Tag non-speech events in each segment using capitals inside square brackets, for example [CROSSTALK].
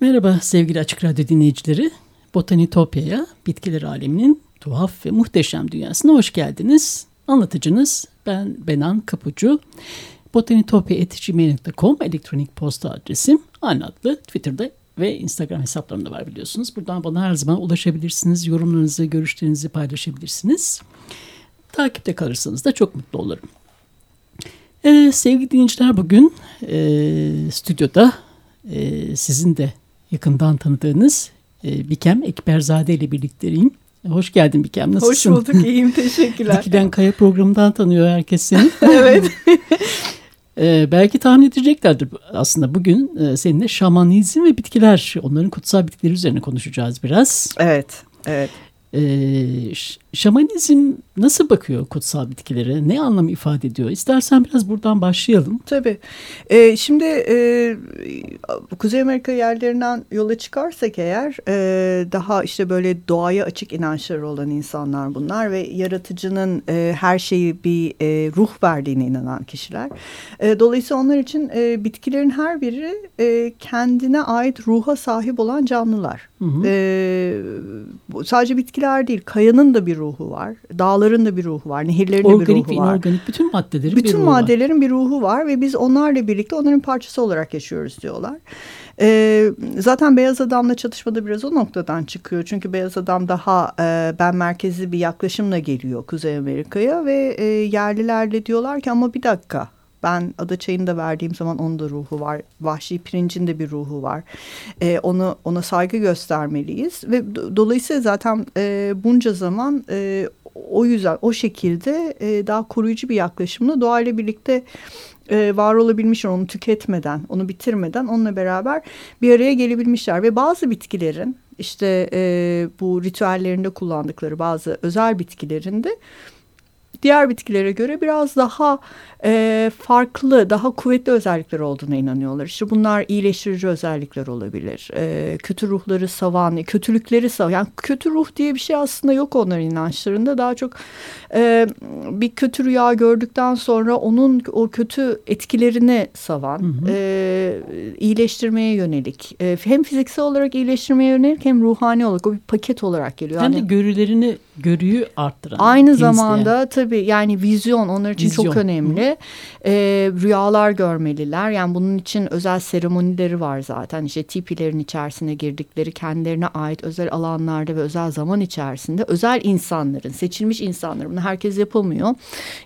Merhaba sevgili Açık Radyo dinleyicileri. Botanitopya'ya, bitkiler aleminin tuhaf ve muhteşem dünyasına hoş geldiniz. Anlatıcınız ben Benan Kapucu. Botanitopya.gmail.com elektronik posta adresim. Aynı adlı Twitter'da ve Instagram hesaplarımda var biliyorsunuz. Buradan bana her zaman ulaşabilirsiniz. Yorumlarınızı, görüşlerinizi paylaşabilirsiniz. Takipte kalırsanız da çok mutlu olurum. Ee, sevgili dinleyiciler bugün e, stüdyoda e, sizin de yakından tanıdığınız e, Bikem Ekberzade ile birlikteyim. Hoş geldin Bikem. Nasılsın? Hoş bulduk. iyiyim Teşekkürler. Dikilen Kaya programından tanıyor herkes seni. [LAUGHS] evet. ee, [LAUGHS] belki tahmin edeceklerdir aslında bugün e, seninle şamanizm ve bitkiler, onların kutsal bitkileri üzerine konuşacağız biraz. Evet, evet. Ee, şamanizm nasıl bakıyor kutsal bitkilere? Ne anlam ifade ediyor? İstersen biraz buradan başlayalım. Tabii. Ee, şimdi e, Kuzey Amerika yerlerinden yola çıkarsak eğer e, daha işte böyle doğaya açık inançları olan insanlar bunlar ve yaratıcının e, her şeyi bir e, ruh verdiğine inanan kişiler. E, dolayısıyla onlar için e, bitkilerin her biri e, kendine ait ruha sahip olan canlılar. Hı hı. E, sadece bitkiler değil, kayanın da bir ruhu var, dağların da bir ruhu var, nehirlerin organik de bir ruhu ve var. Organik bütün maddelerin bütün bir ruhu maddelerin var. bir ruhu var ve biz onlarla birlikte onların parçası olarak yaşıyoruz diyorlar. E, zaten Beyaz Adam'la çatışmada biraz o noktadan çıkıyor. Çünkü Beyaz Adam daha e, ben merkezli bir yaklaşımla geliyor Kuzey Amerika'ya ve e, yerlilerle diyorlar ki ama bir dakika ben ada çayını da verdiğim zaman onun da ruhu var. Vahşi pirincin de bir ruhu var. E, onu ona saygı göstermeliyiz ve do, dolayısıyla zaten e, bunca zaman e, o yüzden o şekilde e, daha koruyucu bir yaklaşımla doğayla birlikte e, var olabilmişler. Onu tüketmeden, onu bitirmeden onunla beraber bir araya gelebilmişler. Ve bazı bitkilerin işte e, bu ritüellerinde kullandıkları bazı özel bitkilerinde diğer bitkilere göre biraz daha e, farklı, daha kuvvetli özellikler olduğuna inanıyorlar. İşte bunlar iyileştirici özellikler olabilir. E, kötü ruhları savan, kötülükleri savan. Yani kötü ruh diye bir şey aslında yok onların inançlarında. Daha çok e, bir kötü rüya gördükten sonra onun o kötü etkilerini savan, hı hı. E, iyileştirmeye yönelik. E, hem fiziksel olarak iyileştirmeye yönelik hem ruhani olarak o bir paket olarak geliyor. Hem yani, de görülerini, görüyü arttıran. Aynı temizleyen. zamanda tabii yani vizyon onlar için vizyon. çok önemli. Hı hı e, rüyalar görmeliler. Yani bunun için özel seremonileri var zaten. İşte tipilerin içerisine girdikleri kendilerine ait özel alanlarda ve özel zaman içerisinde özel insanların, seçilmiş insanların bunu herkes yapamıyor.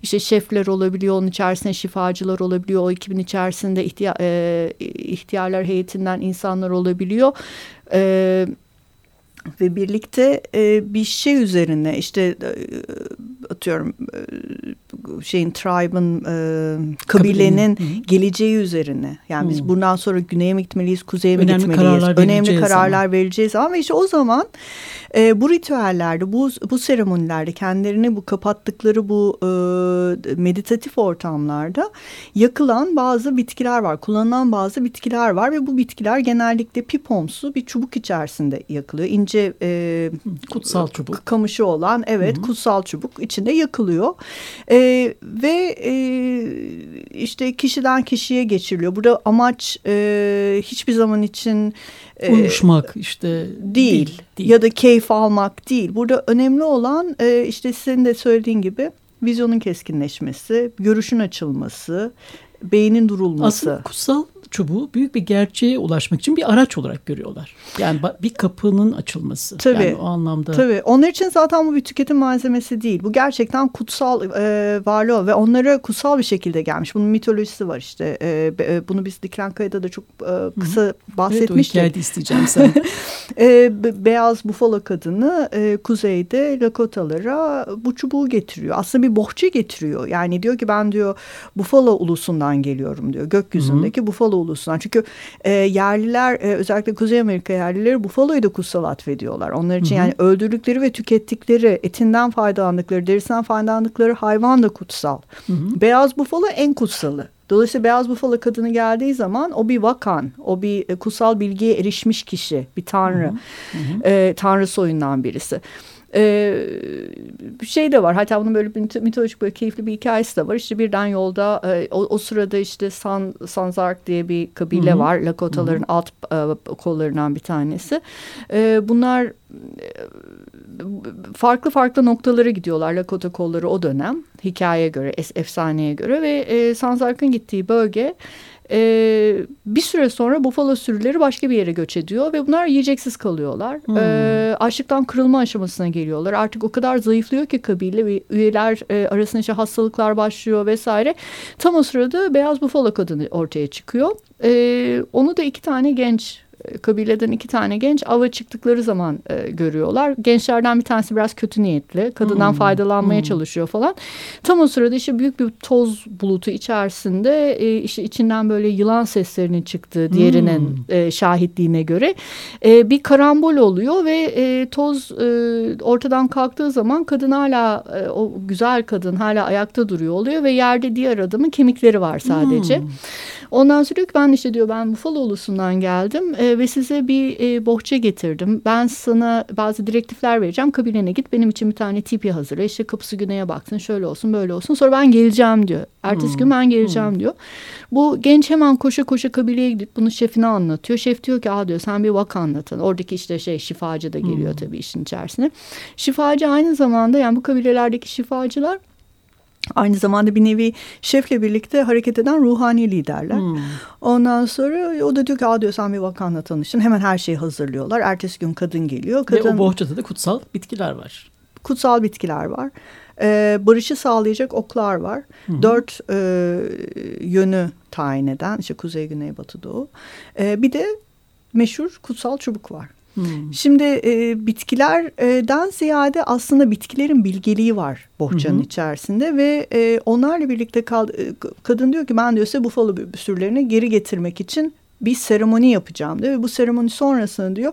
İşte şefler olabiliyor, onun içerisinde şifacılar olabiliyor, o ekibin içerisinde ihtiya e, ihtiyarlar heyetinden insanlar olabiliyor. Evet ve birlikte e, bir şey üzerine işte e, atıyorum e, şeyin tribe'ın e, kabilenin Kabilenin. geleceği üzerine yani hmm. biz bundan sonra güneye mi gitmeliyiz kuzeye mi önemli gitmeliyiz kararlar önemli kararlar zaman. vereceğiz ama işte o zaman e, bu ritüellerde bu bu seremonilerde kendilerini bu kapattıkları bu e, meditatif ortamlarda yakılan bazı bitkiler var kullanılan bazı bitkiler var ve bu bitkiler genellikle pipomsu bir çubuk içerisinde yakılıyor ince e, kutsal çubuk. kamışı olan evet Hı -hı. kutsal çubuk içinde yakılıyor. E, ve e, işte kişiden kişiye geçiriliyor. Burada amaç e, hiçbir zaman için e, uyuşmak işte değil, değil, değil. ya da keyif almak değil. Burada önemli olan e, işte senin de söylediğin gibi vizyonun keskinleşmesi görüşün açılması beynin durulması. Aslında kutsal çubuğu büyük bir gerçeğe ulaşmak için bir araç olarak görüyorlar. Yani bir kapının açılması. Tabii. Yani o anlamda. Tabii. Onlar için zaten bu bir tüketim malzemesi değil. Bu gerçekten kutsal e, varlığı ve onlara kutsal bir şekilde gelmiş. Bunun mitolojisi var işte. E, e, bunu biz Diklen Kaya'da da çok e, kısa Hı -hı. bahsetmiştik. Evet o isteyeceğim sen. [LAUGHS] e, beyaz bufalo kadını e, kuzeyde Lakotalara bu çubuğu getiriyor. Aslında bir bohça getiriyor. Yani diyor ki ben diyor bufalo ulusundan geliyorum diyor. Gökyüzündeki Hı -hı. bufalo ulusundan. Çünkü e, yerliler e, özellikle Kuzey Amerika yerlileri bufaloyu da kutsal atfediyorlar. Onlar için Hı -hı. yani öldürdükleri ve tükettikleri etinden faydalandıkları, derisinden faydalandıkları hayvan da kutsal. Hı -hı. Beyaz bufalo en kutsalı. Dolayısıyla beyaz bufalo kadını geldiği zaman o bir vakan, o bir e, kutsal bilgiye erişmiş kişi, bir tanrı, hı hı. E, tanrı soyundan birisi. E, bir şey de var. Hatta bunun böyle bir mitolojik böyle keyifli bir hikayesi de var. İşte birden yolda e, o, o sırada işte San, Sanzark diye bir kabile Hı -hı. var. Lakotaların Hı -hı. alt e, kollarından bir tanesi. E, bunlar e, farklı farklı noktalara gidiyorlar Lakota kolları o dönem hikayeye göre efsaneye göre ve e, Sanzark'ın gittiği bölge e, bir süre sonra bufalo sürüleri başka bir yere göç ediyor ve bunlar yiyeceksiz kalıyorlar. Hmm. E, açlıktan kırılma aşamasına geliyorlar. Artık o kadar zayıflıyor ki kabile ve üyeler e, arasında işte hastalıklar başlıyor vesaire. Tam o sırada beyaz bufalo kadını ortaya çıkıyor. E, onu da iki tane genç kabileden iki tane genç ava çıktıkları zaman e, görüyorlar. Gençlerden bir tanesi biraz kötü niyetli. Kadından hmm. faydalanmaya hmm. çalışıyor falan. Tam o sırada işte büyük bir toz bulutu içerisinde e, işte içinden böyle yılan seslerinin çıktığı diğerinin hmm. e, şahitliğine göre e, bir karambol oluyor ve e, toz e, ortadan kalktığı zaman kadın hala e, o güzel kadın hala ayakta duruyor oluyor ve yerde diğer adamın kemikleri var sadece. Hmm. Ondan sonra diyor ki ben işte diyor ben Bufalo ulusundan geldim e, ve size bir e, bohça getirdim. Ben sana bazı direktifler vereceğim. Kabilene git benim için bir tane tipi hazırla. İşte kapısı güneye baksın şöyle olsun böyle olsun. Sonra ben geleceğim diyor. Ertesi hmm. gün ben geleceğim hmm. diyor. Bu genç hemen koşa koşa kabileye gidip bunu şefine anlatıyor. Şef diyor ki Aa diyor sen bir vaka anlatın. Oradaki işte şey şifacı da geliyor hmm. tabii işin içerisine. Şifacı aynı zamanda yani bu kabilelerdeki şifacılar Aynı zamanda bir nevi şefle birlikte hareket eden ruhani liderler. Hmm. Ondan sonra o da diyor ki Aa diyor sen bir vakanla tanıştın. Hemen her şeyi hazırlıyorlar. Ertesi gün kadın geliyor. Kadın, Ve o bohçada da kutsal bitkiler var. Kutsal bitkiler var. Ee, barışı sağlayacak oklar var. Hmm. Dört e, yönü tayin eden işte kuzey, güney, batı, doğu. Ee, bir de meşhur kutsal çubuk var. Hmm. Şimdi e, bitkilerden ziyade aslında bitkilerin bilgeliği var bohçanın hmm. içerisinde ve e, onlarla birlikte kal, e, kadın diyor ki ben diyor size bufalo sürülerini geri getirmek için bir seremoni yapacağım diyor ve bu seremoni sonrasında diyor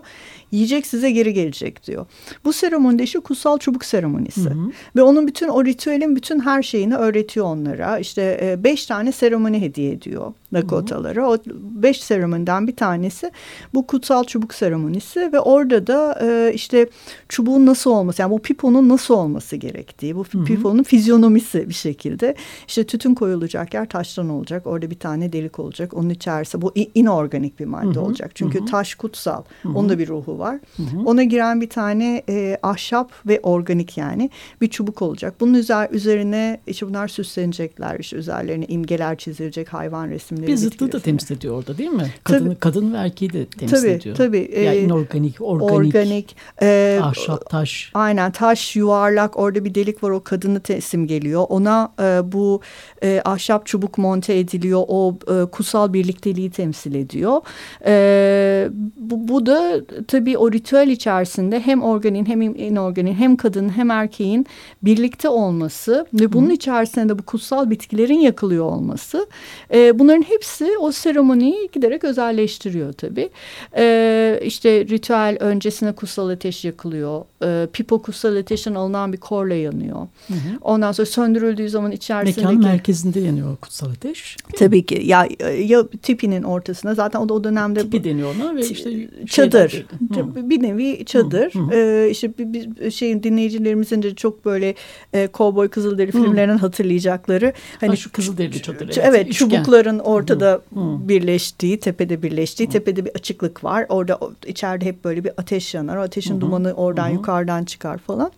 yiyecek size geri gelecek diyor. Bu seremonide işte kutsal çubuk seremonisi hı hı. ve onun bütün o ritüelin bütün her şeyini öğretiyor onlara. İşte e, beş tane seremoni hediye ediyor Dakotalara. O beş seremoniden bir tanesi bu kutsal çubuk seremonisi ve orada da e, işte çubuğun nasıl olması yani bu piponun nasıl olması gerektiği bu hı hı. piponun fizyonomisi bir şekilde işte tütün koyulacak yer taştan olacak orada bir tane delik olacak onun içerisinde bu inorganik bir madde hı hı. olacak çünkü hı hı. taş kutsal hı hı. onun da bir ruhu var. Hı hı. Ona giren bir tane e, ahşap ve organik yani bir çubuk olacak. Bunun üzer, üzerine işte bunlar süslenecekler. İşte üzerlerine imgeler çizilecek hayvan resimleri. Bir zıtlığı da temsil ediyor orada değil mi? Kadın, tabii, kadın ve erkeği de temsil tabii, ediyor. Tabii. Yani e, inorganik, organik, organik e, ahşap, taş. Aynen taş, yuvarlak orada bir delik var o kadını tesim geliyor. Ona e, bu e, ahşap çubuk monte ediliyor. O e, kutsal birlikteliği temsil ediyor. E, bu, bu da tabii o ritüel içerisinde hem organin hem inorganin hem kadının hem erkeğin birlikte olması ve bunun Hı. içerisinde de bu kutsal bitkilerin yakılıyor olması e, bunların hepsi o seremoniyi giderek özelleştiriyor tabii. E, işte ritüel öncesine kutsal ateş yakılıyor. E, pipo kutsal ateşten alınan bir korla yanıyor. Hı hı. Ondan sonra söndürüldüğü zaman içerisindeki... Mekanın merkezinde yanıyor kutsal ateş. Tabii ki. Ya, ya tipinin ortasında zaten o da o dönemde... Tipi deniyor ona ve işte... Çadır. Hı. Bir nevi çadır. Hı. Ee, işte bir, bir şeyin dinleyicilerimizin de çok böyle e, Kovboy Kızılderi filmlerinden hatırlayacakları. Hani ha, şu Kızılderili çadır. Evet, evet çubukların ortada hı. Hı. birleştiği, tepede birleştiği, hı. tepede bir açıklık var. Orada içeride hep böyle bir ateş yanar. O ateşin hı. dumanı oradan hı. yukarıdan çıkar falan.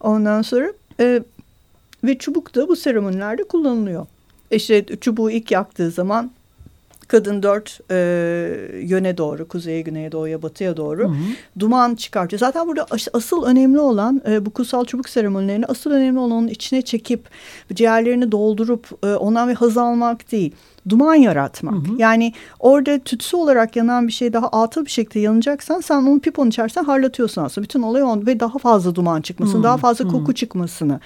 Ondan sonra e, ve çubuk da bu seremonilerde kullanılıyor. İşte çubuğu ilk yaktığı zaman kadın dört e, yöne doğru, kuzeye, güneye, doğuya, batıya doğru hı hı. duman çıkartıyor. Zaten burada asıl önemli olan e, bu kutsal çubuk seremonilerini asıl önemli olan onun içine çekip ciğerlerini doldurup e, ondan bir haz almak değil duman yaratmak. Hı hı. Yani orada tütsü olarak yanan bir şey daha atıl bir şekilde yanacaksan sen onu piponun içerisinde harlatıyorsun aslında. Bütün olay on ve daha fazla duman çıkmasını, hı, daha fazla hı. koku çıkmasını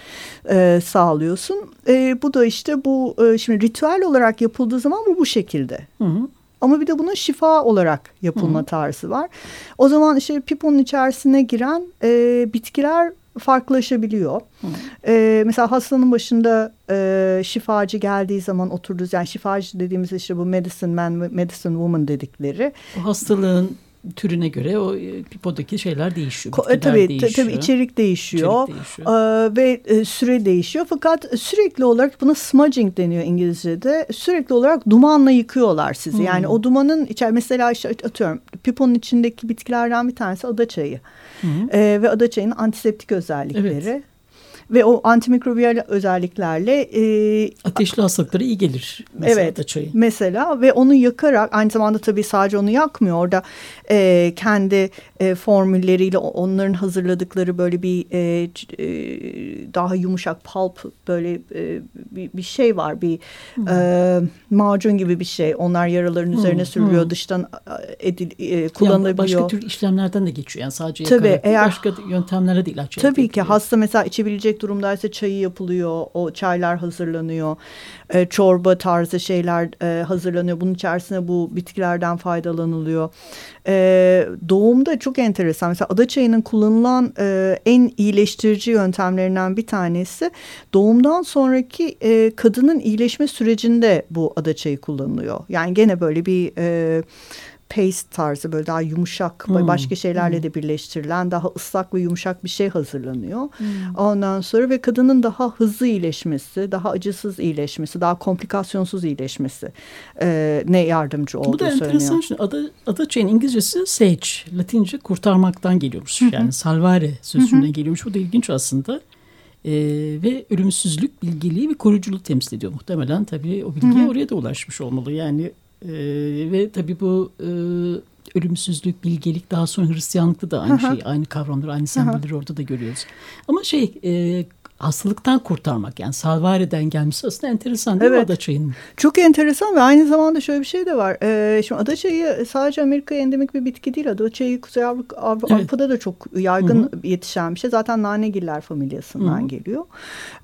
e, sağlıyorsun. E, bu da işte bu e, şimdi ritüel olarak yapıldığı zaman bu bu şekilde. Hı hı. Ama bir de bunun şifa olarak yapılma Hı. tarzı var. O zaman işte piponun içerisine giren e, bitkiler farklılaşabiliyor. Ee, mesela hastanın başında e, şifacı geldiği zaman oturduğu yani şifacı dediğimiz işte bu medicine man, medicine woman dedikleri. O hastalığın türüne göre o e, pipodaki şeyler değişiyor. Ko- tabii, değişiyor. tabii içerik değişiyor. İçerik değişiyor. Ee, ve e, süre değişiyor. Fakat sürekli olarak buna smudging deniyor İngilizce'de. Sürekli olarak dumanla yıkıyorlar sizi. Hmm. Yani o dumanın içer mesela işte atıyorum piponun içindeki bitkilerden bir tanesi ada çayı. Hmm. Ee, ve ada çayının antiseptik özellikleri. Evet ve o antimikrobiyal özelliklerle e, ateşli hastalıklara iyi gelir. Mesela evet. Çayı. Mesela ve onu yakarak aynı zamanda tabii sadece onu yakmıyor. Orada e, kendi e, formülleriyle onların hazırladıkları böyle bir e, e, daha yumuşak pulp böyle e, bir, bir şey var. Bir hmm. e, macun gibi bir şey. Onlar yaraların hmm. üzerine sürülüyor. Hmm. Dıştan edil, e, kullanılabiliyor. Yani başka tür işlemlerden de geçiyor. Yani sadece tabii, yakarak eğer, başka yöntemlere de ilaç Tabii ki hasta mesela içebilecek gelecek durumdaysa çayı yapılıyor, o çaylar hazırlanıyor, e, çorba tarzı şeyler e, hazırlanıyor. Bunun içerisinde bu bitkilerden faydalanılıyor. E, doğumda çok enteresan. Mesela ada çayının kullanılan e, en iyileştirici yöntemlerinden bir tanesi doğumdan sonraki e, kadının iyileşme sürecinde bu ada çayı kullanılıyor. Yani gene böyle bir... E, paste tarzı böyle daha yumuşak hmm. başka şeylerle hmm. de birleştirilen daha ıslak ve yumuşak bir şey hazırlanıyor. Hmm. Ondan sonra ve kadının daha hızlı iyileşmesi, daha acısız iyileşmesi, daha komplikasyonsuz iyileşmesi e, ne yardımcı olduğu söyleniyor. Bu da enteresan. Şimdi ada, ada çayın İngilizcesi sage, Latince kurtarmaktan geliyormuş. Hı -hı. Yani salvare sözünden geliyormuş. Bu da ilginç aslında. Ee, ve ölümsüzlük, bilgeliği ve koruyuculuğu temsil ediyor. Muhtemelen tabii o bilgi oraya da ulaşmış olmalı. Yani e, ve tabii bu e, ölümsüzlük, bilgelik daha sonra Hristiyanlıkta da aynı şey, aynı kavramlar, aynı sembolleri orada da görüyoruz. Ama şey e, hastalıktan kurtarmak yani salvareden gelmesi aslında enteresan değil evet. mi adaçayının? Çok enteresan ve aynı zamanda şöyle bir şey de var. Ee, şimdi adaçayı sadece Amerika'ya endemik bir bitki değil. Adaçayı Kuzey Avrupa, evet. Avrupa'da da çok yaygın Hı -hı. yetişen bir şey. Zaten nanegiller familyasından Hı -hı. geliyor.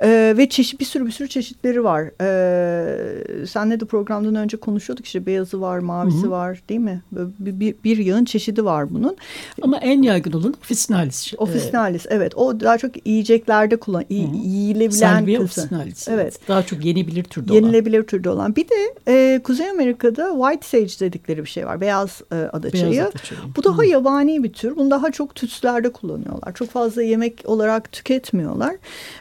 Ee, ve çeşit bir sürü bir sürü çeşitleri var. Ee, senle de programdan önce konuşuyorduk işte beyazı var, mavisi Hı -hı. var değil mi? Bir, bir, bir yığın çeşidi var bunun. Ama en yaygın olan ofisinalis. Ofisinalis evet. O daha çok yiyeceklerde kullan yiyilebilen officinalis. Evet. Daha çok yenilebilir türde olan. Yenilebilir türde olan. Bir de e, Kuzey Amerika'da white sage dedikleri bir şey var. Beyaz e, adaçayı. Beyaz adaçayı. Bu daha Hı. yabani bir tür. Bunu daha çok tütslerde kullanıyorlar. Çok fazla yemek olarak tüketmiyorlar.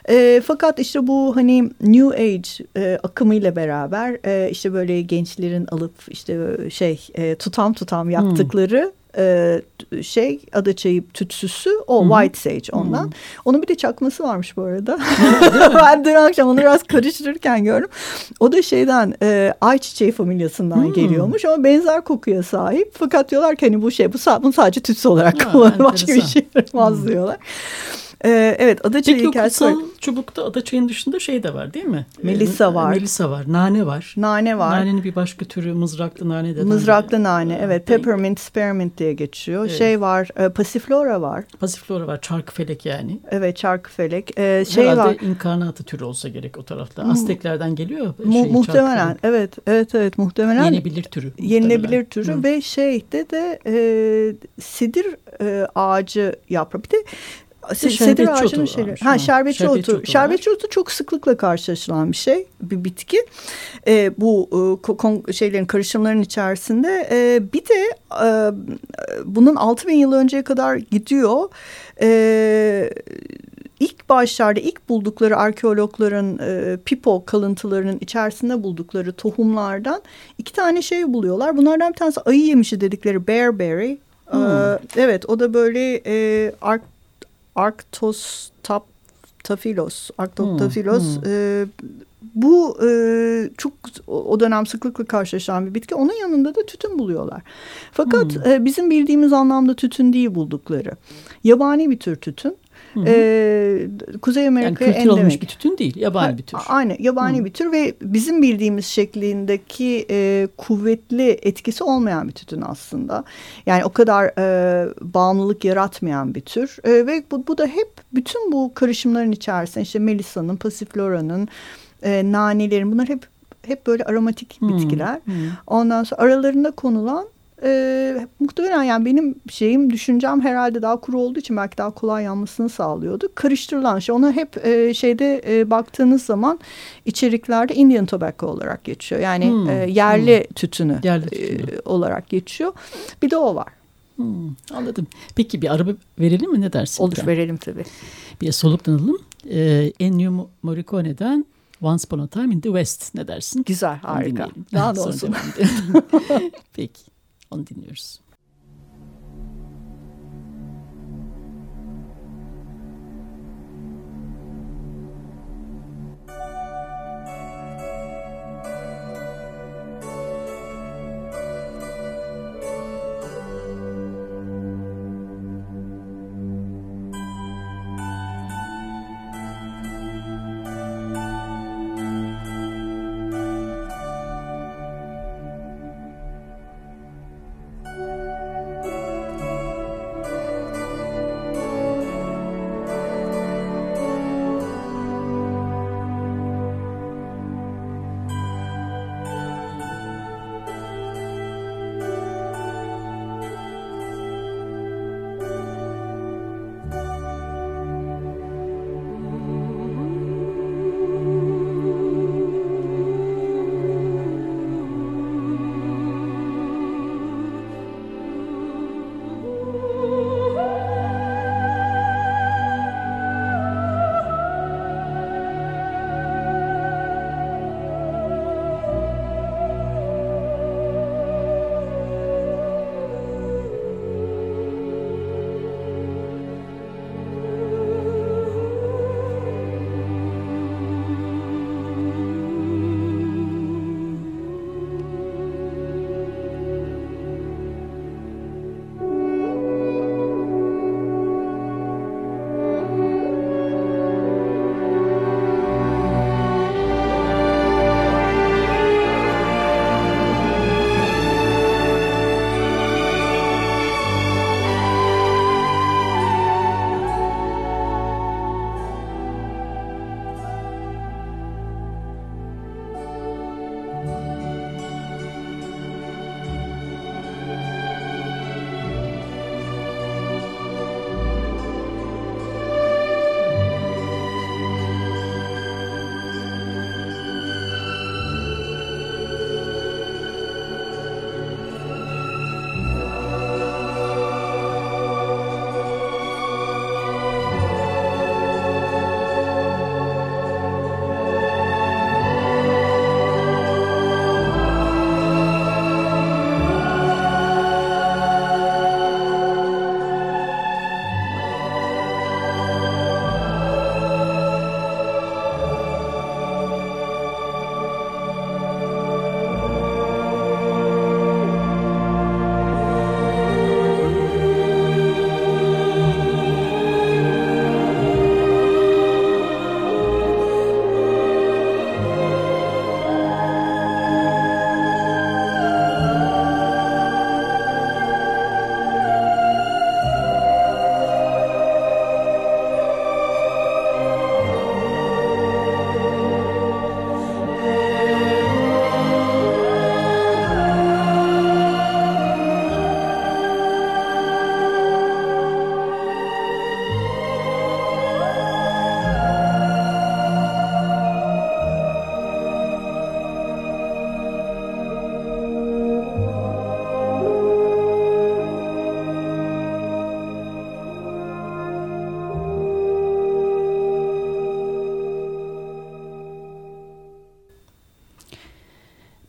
E, fakat işte bu hani New Age e, akımıyla beraber e, işte böyle gençlerin alıp işte şey e, tutam tutam yaptıkları e, şey adaçayı tütsüsü o Hı -hı. white sage ondan. Hı -hı. Onun bir de çakması varmış bu arada. [LAUGHS] [LAUGHS] ben dün akşam onu biraz karıştırırken gördüm. O da şeyden e, ayçiçeği familyasından Hı -hı. geliyormuş ama benzer kokuya sahip. Fakat diyorlar ki hani bu şey bu, bunu sadece tütsü olarak kullanır. Başka bir şey yaramaz diyorlar. Ee, evet adaçayı Peki hikayesi var. çubukta adaçayın dışında şey de var değil mi? Melisa var. Melisa var. Nane var. Nane var. Nanenin bir başka türü mızraklı nane de. Mızraklı nane evet. Peppermint, spearmint diye geçiyor. Evet. Şey var. E, pasiflora var. Pasiflora var. Çarkıfelek yani. Evet çarkıfelek. Ee, şey Herhalde var. inkarnatı türü olsa gerek o tarafta. Azteklerden geliyor. Mu şey, muhtemelen. Evet. Evet evet muhtemelen. Yenebilir türü. Yenilebilir türü Hı. ve şeyde de e, sidir e, ağacı yaprağı. Bir de Sedir ağacının şeyleri. Ha, şerbetçi, şerbetçi otu. Şerbetçi otu çok sıklıkla karşılaşılan bir şey, bir bitki. Ee, bu e, şeylerin karışımların içerisinde. E, bir de e, bunun 6000 yıl önceye kadar gidiyor. E, ilk başlarda ilk buldukları arkeologların e, pipo kalıntılarının içerisinde buldukları tohumlardan iki tane şey buluyorlar. Bunlardan bir tanesi ayı yemişi dedikleri bearberry. Hmm. Ee, evet o da böyle e, ark Arctostaphylos. Arctostaphylos hmm, hmm. e, bu e, çok o dönem sıklıkla karşılaşan bir bitki. Onun yanında da tütün buluyorlar. Fakat hmm. e, bizim bildiğimiz anlamda tütün değil buldukları. Yabani bir tür tütün. Hı Ee, Kuzey Amerika'ya yani endemik. bir tütün değil, yabani ha, bir tür. Aynen, yabani Hı. bir tür ve bizim bildiğimiz şeklindeki e, kuvvetli etkisi olmayan bir tütün aslında. Yani o kadar e, bağımlılık yaratmayan bir tür e, ve bu, bu da hep bütün bu karışımların içerisinde işte Melisa'nın, Passiflora'nın, e, nanelerin bunlar hep hep böyle aromatik bitkiler. Hmm, Ondan sonra aralarında konulan e, muhtemelen yani benim şeyim düşüncem herhalde daha kuru olduğu için belki daha kolay yanmasını sağlıyordu. Karıştırılan şey ona hep e, şeyde e, baktığınız zaman içeriklerde Indian tobacco olarak geçiyor. Yani hmm. e, yerli hmm. tütünü, yerli tütünü. E, olarak geçiyor. Bir de o var. Hmm, anladım. Peki bir araba verelim mi ne dersin? Olur verelim tabii. Bir soluklanalım. Ee, Ennio Morricone'den Once Upon a Time in the West ne dersin? Güzel harika. Daha da olsun. [LAUGHS] Peki onu dinliyoruz.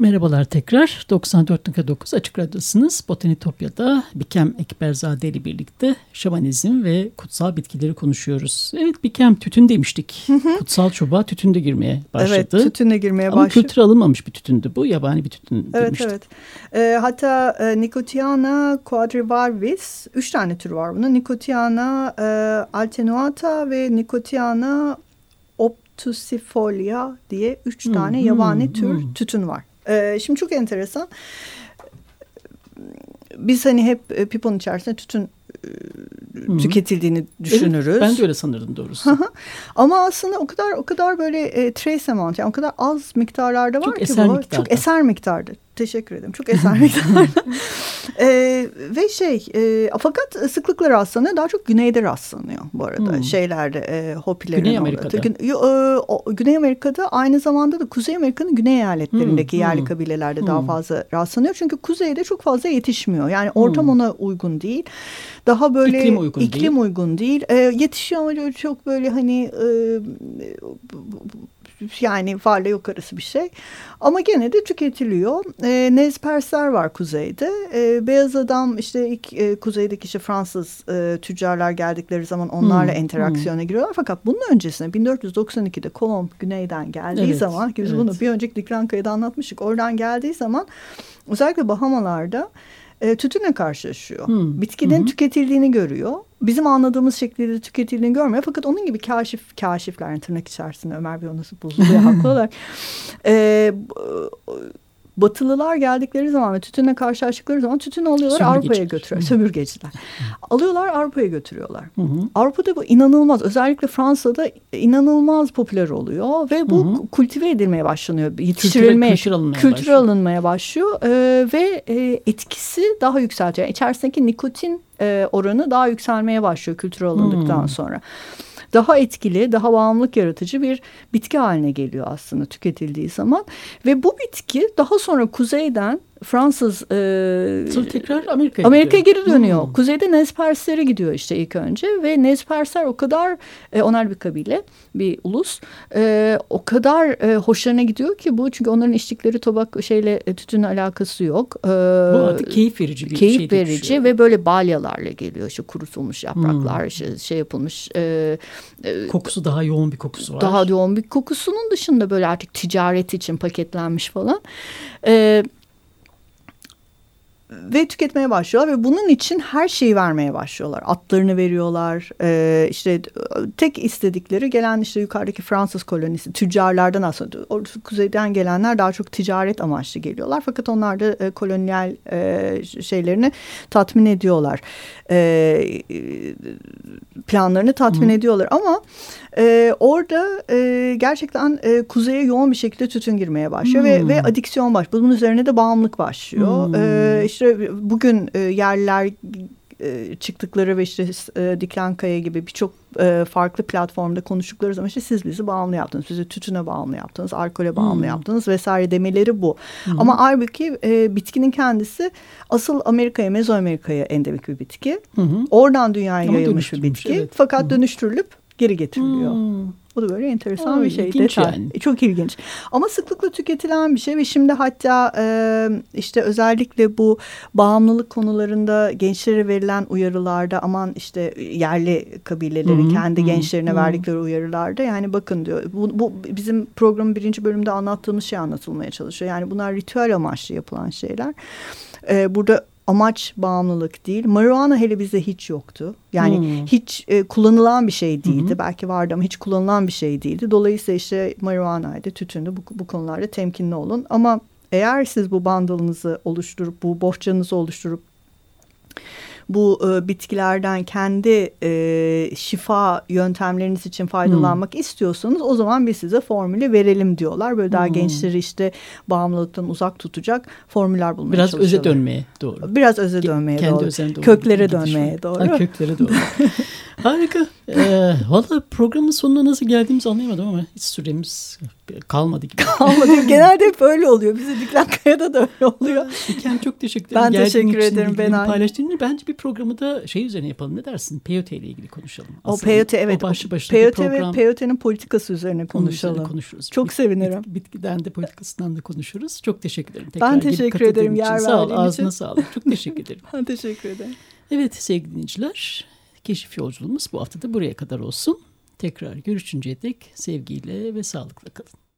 Merhabalar tekrar. 94.9 Açık Radyosu'nuz. Botanitopya'da Bikem Ekberzade ile birlikte şamanizm ve kutsal bitkileri konuşuyoruz. Evet Bikem tütün demiştik. Kutsal çobağa tütün de girmeye başladı. Evet tütün de girmeye Ama başladı. Ama kültür alınmamış bir tütündü bu. Yabani bir tütün evet, demiştik. Evet evet. Hatta e, Nicotiana quadrivalvis. Üç tane tür var bunun. Nicotiana e, altenuata ve Nicotiana obtusifolia diye üç hmm, tane yabani hmm, tür hmm. tütün var. Ee, şimdi çok enteresan. Biz hani hep piponun içerisinde tütün Hı-hı. tüketildiğini düşünürüz. Evet, ben de öyle sanırdım doğrusu. Ama aslında o kadar o kadar böyle e, trace amount yani o kadar az miktarlarda var çok ki eser bu. Miktarda. Çok eser miktarda. Teşekkür ederim. Çok eser [LAUGHS] miktarda. [LAUGHS] e, ve şey e, fakat sıklıkla rastlanıyor. Daha çok güneyde rastlanıyor bu arada. Hmm. Şeylerde e, Hopilerin Güney Amerika'da. Gün, e, Güney Amerika'da aynı zamanda da Kuzey Amerika'nın güney eyaletlerindeki hmm. yerli hmm. kabilelerde hmm. daha fazla rastlanıyor. Çünkü kuzeyde çok fazla yetişmiyor. Yani ortam hmm. ona uygun değil. Daha böyle iklim uygun iklim değil. Uygun değil. E, yetişiyor ama çok böyle hani e, yani varla yok arası bir şey. Ama gene de tüketiliyor. E, Nezpersler var kuzeyde. E, beyaz adam işte ilk e, kuzeydeki işte Fransız e, tüccarlar geldikleri zaman onlarla hmm, interaksiyona hmm. giriyorlar. Fakat bunun öncesinde 1492'de Kolomb güneyden geldiği evet, zaman ki biz evet. bunu bir önceki Diklankaya'da anlatmıştık. Oradan geldiği zaman özellikle Bahamalarda e, tütünle karşılaşıyor. Hmm. Bitkinin hmm. tüketildiğini görüyor. Bizim anladığımız şekilde tüketildiğini görmüyor. Fakat onun gibi kaşif, kaşifler yani tırnak içerisinde Ömer Bey nasıl bozuluyor haklı [LAUGHS] olarak. E, Batılılar geldikleri zaman ve tütünle karşılaştıkları zaman tütün alıyorlar Avrupa'ya götürüyor. Sömürgeciler. Alıyorlar Avrupa'ya götürüyorlar. Hı hı. Avrupa'da bu inanılmaz özellikle Fransa'da inanılmaz popüler oluyor ve bu hı hı. kultive edilmeye başlanıyor. Yetiştirilmeye, kültür, alınmaya kültür başlıyor. alınmaya başlıyor ee, ve e, etkisi daha yükseltiyor. Yani içerisindeki nikotin e, oranı daha yükselmeye başlıyor kültür alındıktan hı. sonra daha etkili, daha bağımlılık yaratıcı bir bitki haline geliyor aslında tüketildiği zaman. Ve bu bitki daha sonra kuzeyden Fransız e, Sonra tekrar Amerika'ya Amerika geri dönüyor. Hmm. Kuzeyde Nezperslere gidiyor işte ilk önce ve Nezpersler o kadar e, onlar bir kabile, bir ulus. E, o kadar e, hoşlarına gidiyor ki bu çünkü onların içtikleri tobak şeyle e, tütünle alakası yok. E, bu artık keyif verici bir keyif şey. verici düşüyor. ve böyle balyalarla geliyor. İşte kurutulmuş yapraklar, hmm. işte şey yapılmış. E, e, kokusu daha yoğun bir kokusu var. Daha yoğun bir kokusunun dışında böyle artık ticaret için paketlenmiş falan. Evet ve tüketmeye başlıyorlar ve bunun için her şeyi vermeye başlıyorlar. Atlarını veriyorlar. Ee, işte tek istedikleri gelen işte yukarıdaki Fransız kolonisi tüccarlardan aslında kuzeyden gelenler daha çok ticaret amaçlı geliyorlar. Fakat onlar da e, kolonyal e, şeylerini tatmin ediyorlar. E, planlarını tatmin Hı. ediyorlar ama e, orada e, gerçekten e, kuzeye yoğun bir şekilde tütün girmeye başlıyor ve, ve adiksi,yon başlıyor. Bunun üzerine de bağımlılık başlıyor. Hmm. E, işte bugün e, yerliler e, çıktıkları ve işte e, Diklankaya gibi birçok e, farklı platformda konuştukları zaman işte siz bizi bağımlı yaptınız, sizi tütüne bağımlı yaptınız, alkole bağımlı hmm. yaptınız vesaire demeleri bu. Hmm. Ama halbuki e, bitkinin kendisi asıl Amerika'ya, Mezoamerika'ya endemik bir bitki. Hmm. Oradan dünyaya Ama yayılmış bir bitki. Evet. Fakat hmm. dönüştürülüp geri getiriliyor. Hmm. Bu da böyle enteresan Aa, bir şey. Detay. Yani. E, çok ilginç. Ama sıklıkla tüketilen bir şey ve şimdi hatta e, işte özellikle bu bağımlılık konularında gençlere verilen uyarılarda aman işte yerli kabilelerin Hı-hı. kendi Hı-hı. gençlerine Hı-hı. verdikleri uyarılarda yani bakın diyor. Bu, bu bizim programın birinci bölümde anlattığımız şey anlatılmaya çalışıyor. Yani bunlar ritüel amaçlı yapılan şeyler. Ee, burada amaç bağımlılık değil. Marijuana hele bizde hiç yoktu. Yani hmm. hiç e, kullanılan bir şey değildi. Hmm. Belki vardı ama hiç kullanılan bir şey değildi. Dolayısıyla işte marijuanaydı, tütündü. Bu, bu konularda temkinli olun. Ama eğer siz bu bandılınızı oluşturup, bu bohçanızı oluşturup bu e, bitkilerden kendi e, şifa yöntemleriniz için faydalanmak hmm. istiyorsanız o zaman biz size formülü verelim diyorlar. Böyle daha hmm. gençleri işte bağımlılıktan uzak tutacak formüller bulmaya Biraz öze dönmeye doğru. Biraz öze dönmeye Kendi doğru. doğru. Köklere dönmeye doğru. Ha, köklere doğru. [LAUGHS] Harika. Ee, Valla programın sonuna nasıl geldiğimizi anlayamadım ama hiç süremiz kalmadı gibi. Kalmadı. [LAUGHS] Genelde hep öyle oluyor. Bize Diklankaya'da da öyle oluyor. Diken çok teşekkür ederim. Ben Geldiğin teşekkür ederim. Ben paylaştığın Bence bir programı da şey üzerine yapalım. Ne dersin? Peyote ile ilgili konuşalım. Aslında o peyote evet. O başlı başına peyote program. ve peyotenin politikası üzerine konuşalım. Üzerine konuşuruz. Çok Bit, sevinirim. Bit, bitkiden de politikasından da konuşuruz. Çok teşekkür ederim. Tekrar ben teşekkür ederim yer Sağ ol. Ağzına sağlık. Çok teşekkür ederim. [LAUGHS] ben teşekkür ederim. Evet sevgili dinleyiciler. Keşif yolculuğumuz bu hafta da buraya kadar olsun. Tekrar görüşünceye dek sevgiyle ve sağlıkla kalın.